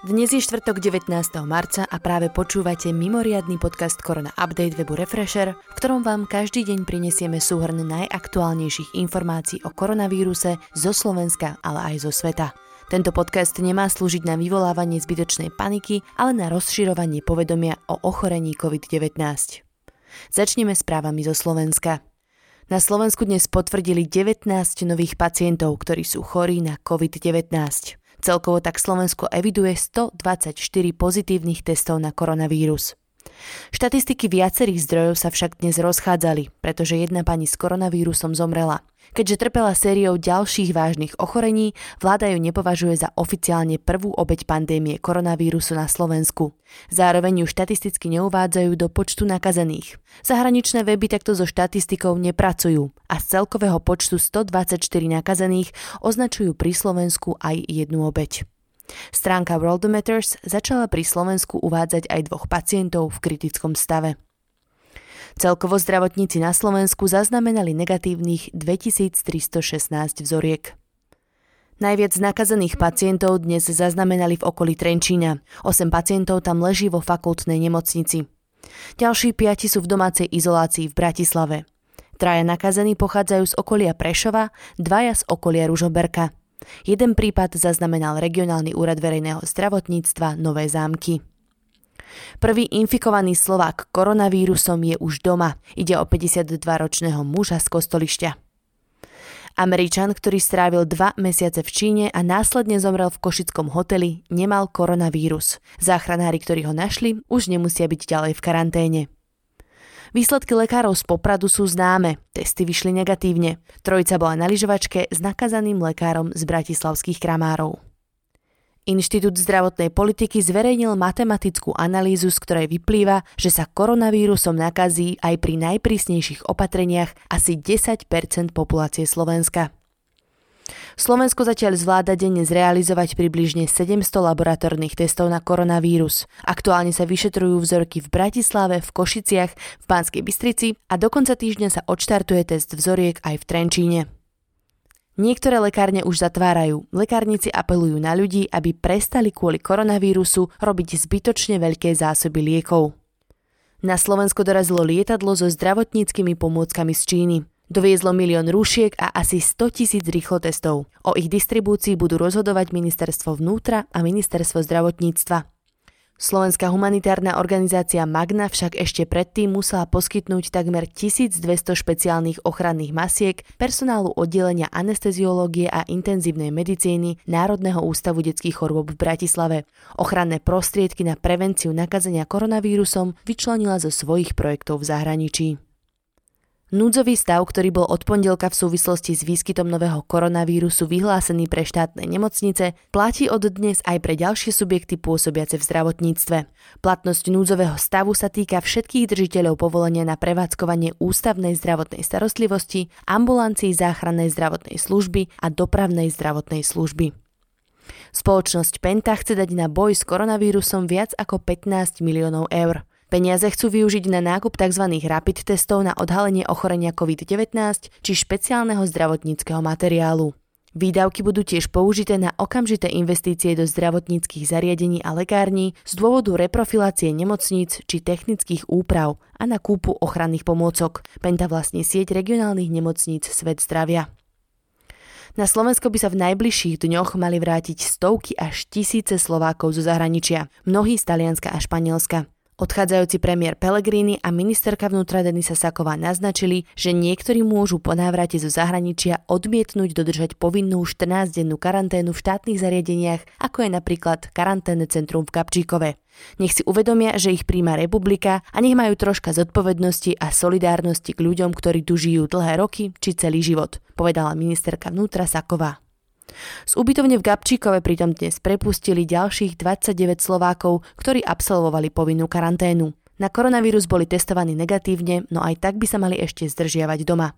Dnes je štvrtok 19. marca a práve počúvate mimoriadný podcast Korona Update webu Refresher, v ktorom vám každý deň prinesieme súhrn najaktuálnejších informácií o koronavíruse zo Slovenska, ale aj zo sveta. Tento podcast nemá slúžiť na vyvolávanie zbytočnej paniky, ale na rozširovanie povedomia o ochorení COVID-19. Začneme správami zo Slovenska. Na Slovensku dnes potvrdili 19 nových pacientov, ktorí sú chorí na COVID-19. Celkovo tak Slovensko eviduje 124 pozitívnych testov na koronavírus. Štatistiky viacerých zdrojov sa však dnes rozchádzali, pretože jedna pani s koronavírusom zomrela. Keďže trpela sériou ďalších vážnych ochorení, vláda ju nepovažuje za oficiálne prvú obeď pandémie koronavírusu na Slovensku. Zároveň ju štatisticky neuvádzajú do počtu nakazených. Zahraničné weby takto so štatistikou nepracujú a z celkového počtu 124 nakazených označujú pri Slovensku aj jednu obeď. Stránka Worldometers začala pri Slovensku uvádzať aj dvoch pacientov v kritickom stave. Celkovo zdravotníci na Slovensku zaznamenali negatívnych 2316 vzoriek. Najviac nakazených pacientov dnes zaznamenali v okolí Trenčína. 8 pacientov tam leží vo fakultnej nemocnici. Ďalší piati sú v domácej izolácii v Bratislave. Traja nakazení pochádzajú z okolia Prešova, dvaja z okolia Ružoberka. Jeden prípad zaznamenal regionálny úrad verejného zdravotníctva Nové zámky. Prvý infikovaný Slovák koronavírusom je už doma. Ide o 52-ročného muža z Kostolišťa. Američan, ktorý strávil dva mesiace v Číne a následne zomrel v košickom hoteli, nemal koronavírus. Záchranári, ktorí ho našli, už nemusia byť ďalej v karanténe. Výsledky lekárov z Popradu sú známe. Testy vyšli negatívne. Trojica bola na lyžovačke s nakazaným lekárom z bratislavských kramárov. Inštitút zdravotnej politiky zverejnil matematickú analýzu, z ktorej vyplýva, že sa koronavírusom nakazí aj pri najprísnejších opatreniach asi 10% populácie Slovenska. Slovensko zatiaľ zvláda denne zrealizovať približne 700 laboratórnych testov na koronavírus. Aktuálne sa vyšetrujú vzorky v Bratislave, v Košiciach, v Banskej Bystrici a do konca týždňa sa odštartuje test vzoriek aj v Trenčíne. Niektoré lekárne už zatvárajú. Lekárnici apelujú na ľudí, aby prestali kvôli koronavírusu robiť zbytočne veľké zásoby liekov. Na Slovensko dorazilo lietadlo so zdravotníckými pomôckami z Číny. Doviezlo milión rúšiek a asi 100 tisíc rýchlotestov. O ich distribúcii budú rozhodovať ministerstvo vnútra a ministerstvo zdravotníctva. Slovenská humanitárna organizácia Magna však ešte predtým musela poskytnúť takmer 1200 špeciálnych ochranných masiek personálu oddelenia anesteziológie a intenzívnej medicíny Národného ústavu detských chorôb v Bratislave. Ochranné prostriedky na prevenciu nakazenia koronavírusom vyčlenila zo svojich projektov v zahraničí. Núdzový stav, ktorý bol od pondelka v súvislosti s výskytom nového koronavírusu vyhlásený pre štátne nemocnice, platí od dnes aj pre ďalšie subjekty pôsobiace v zdravotníctve. Platnosť núdzového stavu sa týka všetkých držiteľov povolenia na prevádzkovanie ústavnej zdravotnej starostlivosti, ambulancií záchrannej zdravotnej služby a dopravnej zdravotnej služby. Spoločnosť Penta chce dať na boj s koronavírusom viac ako 15 miliónov eur. Peniaze chcú využiť na nákup tzv. rapid testov na odhalenie ochorenia COVID-19 či špeciálneho zdravotníckého materiálu. Výdavky budú tiež použité na okamžité investície do zdravotníckých zariadení a lekární z dôvodu reprofilácie nemocníc či technických úprav a na kúpu ochranných pomôcok. Penta vlastní sieť regionálnych nemocníc Svet zdravia. Na Slovensko by sa v najbližších dňoch mali vrátiť stovky až tisíce Slovákov zo zahraničia, mnohí z Talianska a Španielska. Odchádzajúci premiér Pellegrini a ministerka vnútra Denisa Saková naznačili, že niektorí môžu po návrate zo zahraničia odmietnúť dodržať povinnú 14-dennú karanténu v štátnych zariadeniach, ako je napríklad karanténne centrum v Kapčíkove. Nech si uvedomia, že ich príjma republika a nech majú troška zodpovednosti a solidárnosti k ľuďom, ktorí tu žijú dlhé roky či celý život, povedala ministerka vnútra Saková. Z ubytovne v Gabčíkove pritom dnes prepustili ďalších 29 Slovákov, ktorí absolvovali povinnú karanténu. Na koronavírus boli testovaní negatívne, no aj tak by sa mali ešte zdržiavať doma.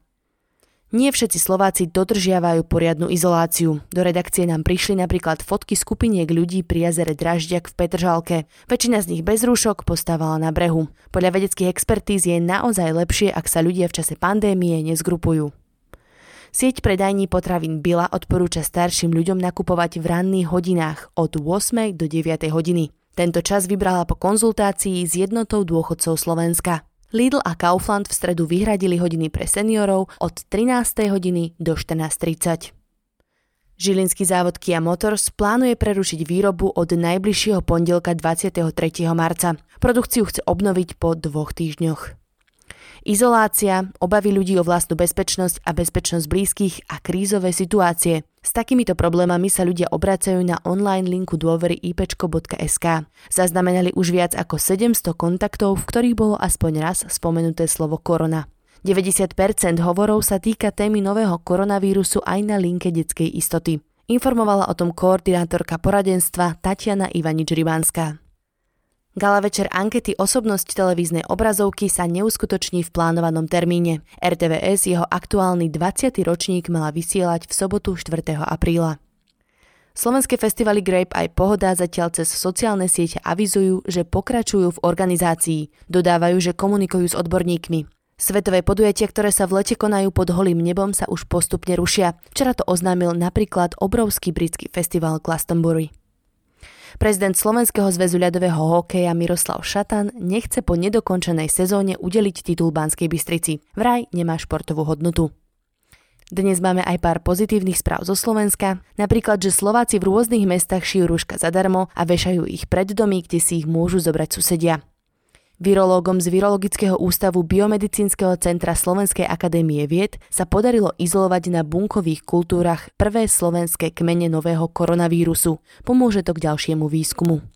Nie všetci Slováci dodržiavajú poriadnu izoláciu. Do redakcie nám prišli napríklad fotky skupiniek ľudí pri jazere Dražďak v Petržalke. Väčšina z nich bez rúšok postávala na brehu. Podľa vedeckých expertíz je naozaj lepšie, ak sa ľudia v čase pandémie nezgrupujú. Sieť predajní potravín Bila odporúča starším ľuďom nakupovať v ranných hodinách od 8. do 9. hodiny. Tento čas vybrala po konzultácii s jednotou dôchodcov Slovenska. Lidl a Kaufland v stredu vyhradili hodiny pre seniorov od 13. hodiny do 14.30. Žilinský závod Kia Motors plánuje prerušiť výrobu od najbližšieho pondelka 23. marca. Produkciu chce obnoviť po dvoch týždňoch. Izolácia, obavy ľudí o vlastnú bezpečnosť a bezpečnosť blízkych a krízové situácie. S takýmito problémami sa ľudia obracajú na online linku dôvery ipečko.sk. Zaznamenali už viac ako 700 kontaktov, v ktorých bolo aspoň raz spomenuté slovo korona. 90% hovorov sa týka témy nového koronavírusu aj na linke detskej istoty. Informovala o tom koordinátorka poradenstva Tatiana Ivanič-Rybánska. Gala večer ankety osobnosť televíznej obrazovky sa neuskutoční v plánovanom termíne. RTVS jeho aktuálny 20. ročník mala vysielať v sobotu 4. apríla. Slovenské festivaly Grape aj Pohoda zatiaľ cez sociálne siete avizujú, že pokračujú v organizácii. Dodávajú, že komunikujú s odborníkmi. Svetové podujatia, ktoré sa v lete konajú pod holým nebom, sa už postupne rušia. Včera to oznámil napríklad obrovský britský festival Glastonbury. Prezident Slovenského zväzu ľadového hokeja Miroslav Šatan nechce po nedokončenej sezóne udeliť titul Banskej Bystrici. Vraj nemá športovú hodnotu. Dnes máme aj pár pozitívnych správ zo Slovenska, napríklad, že Slováci v rôznych mestách šijú rúška zadarmo a vešajú ich pred domy, kde si ich môžu zobrať susedia. Virológom z Virologického ústavu Biomedicínskeho centra Slovenskej akadémie vied sa podarilo izolovať na bunkových kultúrach prvé slovenské kmene nového koronavírusu. Pomôže to k ďalšiemu výskumu.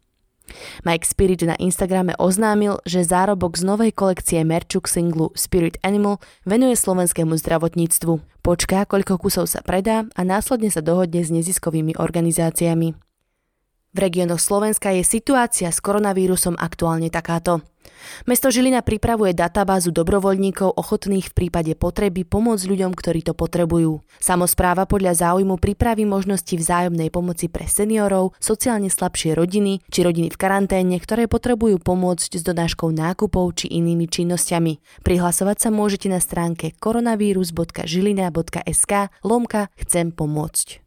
Mike Spirit na Instagrame oznámil, že zárobok z novej kolekcie merčuk singlu Spirit Animal venuje slovenskému zdravotníctvu. Počká, koľko kusov sa predá a následne sa dohodne s neziskovými organizáciami. V regiónoch Slovenska je situácia s koronavírusom aktuálne takáto. Mesto Žilina pripravuje databázu dobrovoľníkov ochotných v prípade potreby pomôcť ľuďom, ktorí to potrebujú. Samozpráva podľa záujmu pripraví možnosti vzájomnej pomoci pre seniorov, sociálne slabšie rodiny či rodiny v karanténe, ktoré potrebujú pomôcť s donáškou nákupov či inými činnosťami. Prihlasovať sa môžete na stránke koronavírus.žilina.sk lomka chcem pomôcť.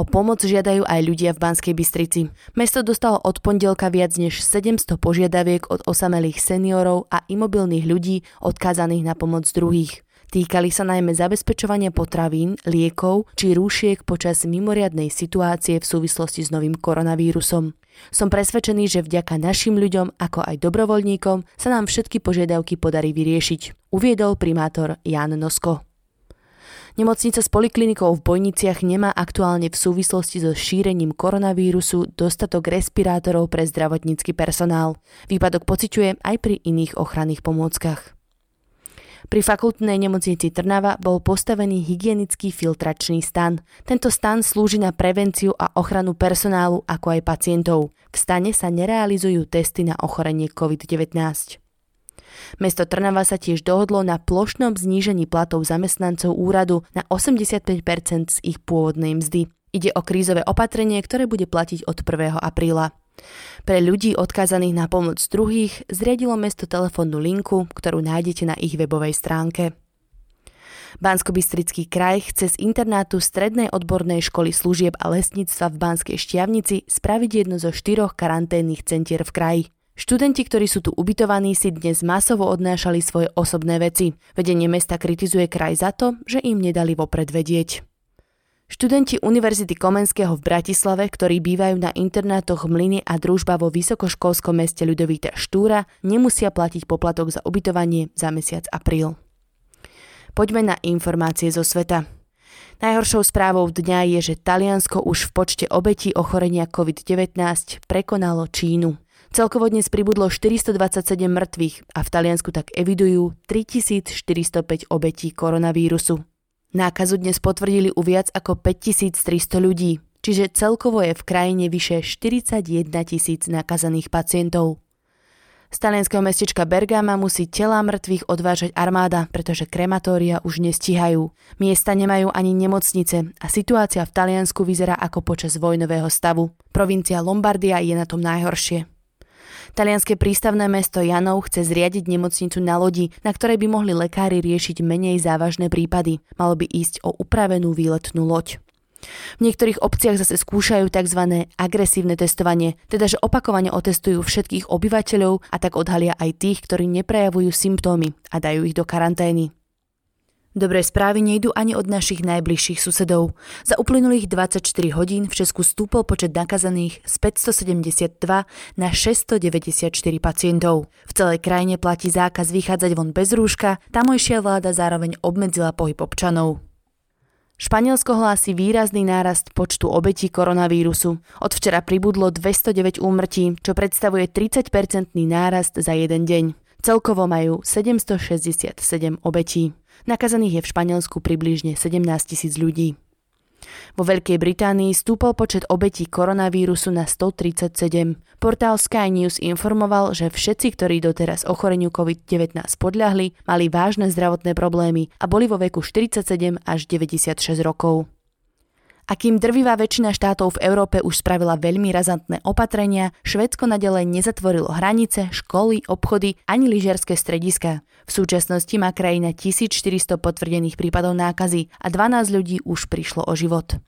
O pomoc žiadajú aj ľudia v Banskej Bystrici. Mesto dostalo od pondelka viac než 700 požiadaviek od osamelých seniorov a imobilných ľudí odkázaných na pomoc druhých. Týkali sa najmä zabezpečovania potravín, liekov či rúšiek počas mimoriadnej situácie v súvislosti s novým koronavírusom. Som presvedčený, že vďaka našim ľuďom, ako aj dobrovoľníkom, sa nám všetky požiadavky podarí vyriešiť, uviedol primátor Jan Nosko. Nemocnica s poliklinikou v Bojniciach nemá aktuálne v súvislosti so šírením koronavírusu dostatok respirátorov pre zdravotnícky personál. Výpadok pociťuje aj pri iných ochranných pomôckach. Pri fakultnej nemocnici Trnava bol postavený hygienický filtračný stan. Tento stan slúži na prevenciu a ochranu personálu ako aj pacientov. V stane sa nerealizujú testy na ochorenie COVID-19. Mesto Trnava sa tiež dohodlo na plošnom znížení platov zamestnancov úradu na 85% z ich pôvodnej mzdy. Ide o krízové opatrenie, ktoré bude platiť od 1. apríla. Pre ľudí odkázaných na pomoc druhých zriadilo mesto telefónnu linku, ktorú nájdete na ich webovej stránke. bansko kraj chce z internátu Strednej odbornej školy služieb a lesníctva v Banskej Štiavnici spraviť jedno zo štyroch karanténnych centier v kraji. Študenti, ktorí sú tu ubytovaní, si dnes masovo odnášali svoje osobné veci. Vedenie mesta kritizuje kraj za to, že im nedali vopred vedieť. Študenti Univerzity Komenského v Bratislave, ktorí bývajú na internátoch Mlyny a družba vo vysokoškolskom meste Ľudovita Štúra, nemusia platiť poplatok za ubytovanie za mesiac apríl. Poďme na informácie zo sveta. Najhoršou správou dňa je, že Taliansko už v počte obetí ochorenia COVID-19 prekonalo Čínu. Celkovo dnes pribudlo 427 mŕtvych a v Taliansku tak evidujú 3405 obetí koronavírusu. Nákazu dnes potvrdili u viac ako 5300 ľudí, čiže celkovo je v krajine vyše 41 tisíc nakazaných pacientov. Z talianského mestečka Bergama musí tela mŕtvych odvážať armáda, pretože krematória už nestíhajú. Miesta nemajú ani nemocnice a situácia v Taliansku vyzerá ako počas vojnového stavu. Provincia Lombardia je na tom najhoršie. Talianské prístavné mesto Janov chce zriadiť nemocnicu na lodi, na ktorej by mohli lekári riešiť menej závažné prípady. Malo by ísť o upravenú výletnú loď. V niektorých obciach zase skúšajú tzv. agresívne testovanie, teda že opakovane otestujú všetkých obyvateľov a tak odhalia aj tých, ktorí neprejavujú symptómy a dajú ich do karantény. Dobré správy nejdú ani od našich najbližších susedov. Za uplynulých 24 hodín v Česku stúpol počet nakazaných z 572 na 694 pacientov. V celej krajine platí zákaz vychádzať von bez rúška, tamojšia vláda zároveň obmedzila pohyb občanov. Španielsko hlási výrazný nárast počtu obetí koronavírusu. Od včera pribudlo 209 úmrtí, čo predstavuje 30-percentný nárast za jeden deň. Celkovo majú 767 obetí. Nakazaných je v Španielsku približne 17 tisíc ľudí. Vo Veľkej Británii stúpol počet obetí koronavírusu na 137. Portál Sky News informoval, že všetci, ktorí doteraz ochoreniu COVID-19 podľahli, mali vážne zdravotné problémy a boli vo veku 47 až 96 rokov. A kým drvivá väčšina štátov v Európe už spravila veľmi razantné opatrenia, Švedsko nadalej nezatvorilo hranice, školy, obchody ani lyžiarske strediska. V súčasnosti má krajina 1400 potvrdených prípadov nákazy a 12 ľudí už prišlo o život.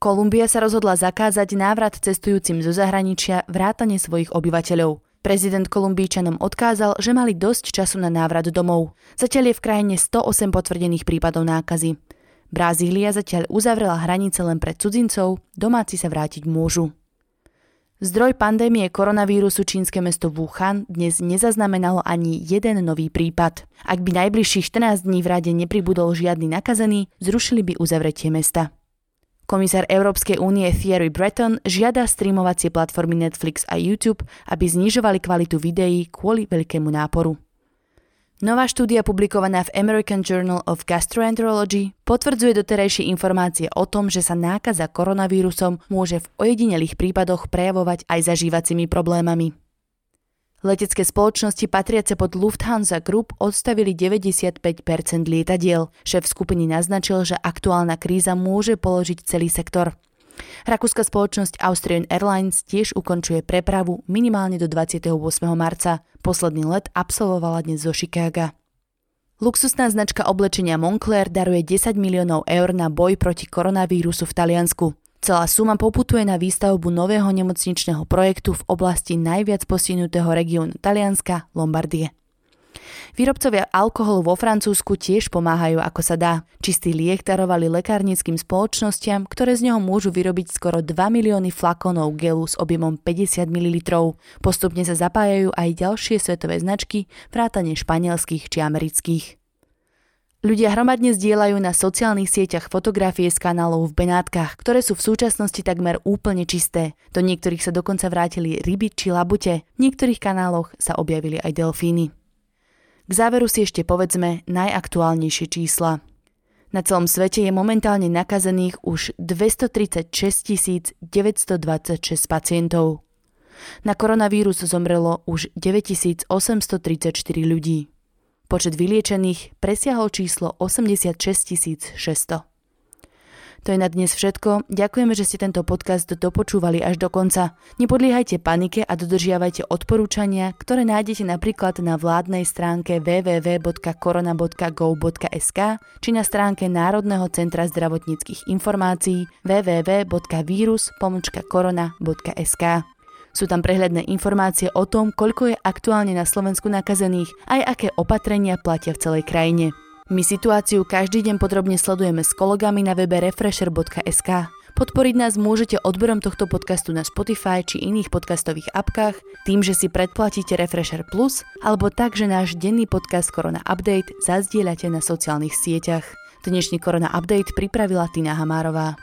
Kolumbia sa rozhodla zakázať návrat cestujúcim zo zahraničia vrátane svojich obyvateľov. Prezident Kolumbíčanom odkázal, že mali dosť času na návrat domov. Zatiaľ je v krajine 108 potvrdených prípadov nákazy. Brazília zatiaľ uzavrela hranice len pre cudzincov, domáci sa vrátiť môžu. Zdroj pandémie koronavírusu čínske mesto Wuhan dnes nezaznamenalo ani jeden nový prípad. Ak by najbližších 14 dní v rade nepribudol žiadny nakazený, zrušili by uzavretie mesta. Komisár Európskej únie Thierry Breton žiada streamovacie platformy Netflix a YouTube, aby znižovali kvalitu videí kvôli veľkému náporu. Nová štúdia publikovaná v American Journal of Gastroenterology potvrdzuje doterajšie informácie o tom, že sa nákaza koronavírusom môže v ojedinelých prípadoch prejavovať aj zažívacími problémami. Letecké spoločnosti patriace pod Lufthansa Group odstavili 95% lietadiel. Šéf skupiny naznačil, že aktuálna kríza môže položiť celý sektor. Rakúska spoločnosť Austrian Airlines tiež ukončuje prepravu minimálne do 28. marca. Posledný let absolvovala dnes zo Chicaga. Luxusná značka oblečenia Moncler daruje 10 miliónov eur na boj proti koronavírusu v Taliansku. Celá suma poputuje na výstavbu nového nemocničného projektu v oblasti najviac postihnutého regiónu Talianska, Lombardie. Výrobcovia alkoholu vo Francúzsku tiež pomáhajú ako sa dá. Čistý liek darovali lekárnickým spoločnostiam, ktoré z neho môžu vyrobiť skoro 2 milióny flakónov gelu s objemom 50 ml. Postupne sa zapájajú aj ďalšie svetové značky, vrátane španielských či amerických. Ľudia hromadne zdieľajú na sociálnych sieťach fotografie z kanálov v Benátkach, ktoré sú v súčasnosti takmer úplne čisté. Do niektorých sa dokonca vrátili ryby či labute, v niektorých kanáloch sa objavili aj delfíny. K záveru si ešte povedzme najaktuálnejšie čísla. Na celom svete je momentálne nakazených už 236 926 pacientov. Na koronavírus zomrelo už 9834 ľudí. Počet vyliečených presiahol číslo 86 600. To je na dnes všetko. Ďakujeme, že ste tento podcast dopočúvali až do konca. Nepodliehajte panike a dodržiavajte odporúčania, ktoré nájdete napríklad na vládnej stránke www.korona.gov.sk či na stránke Národného centra zdravotníckých informácií www.virus.korona.sk. Sú tam prehľadné informácie o tom, koľko je aktuálne na Slovensku nakazených, aj aké opatrenia platia v celej krajine. My situáciu každý deň podrobne sledujeme s kolegami na webe refresher.sk. Podporiť nás môžete odberom tohto podcastu na Spotify či iných podcastových apkách, tým, že si predplatíte Refresher Plus, alebo tak, že náš denný podcast Korona Update zazdieľate na sociálnych sieťach. Dnešný Korona Update pripravila Tina Hamárová.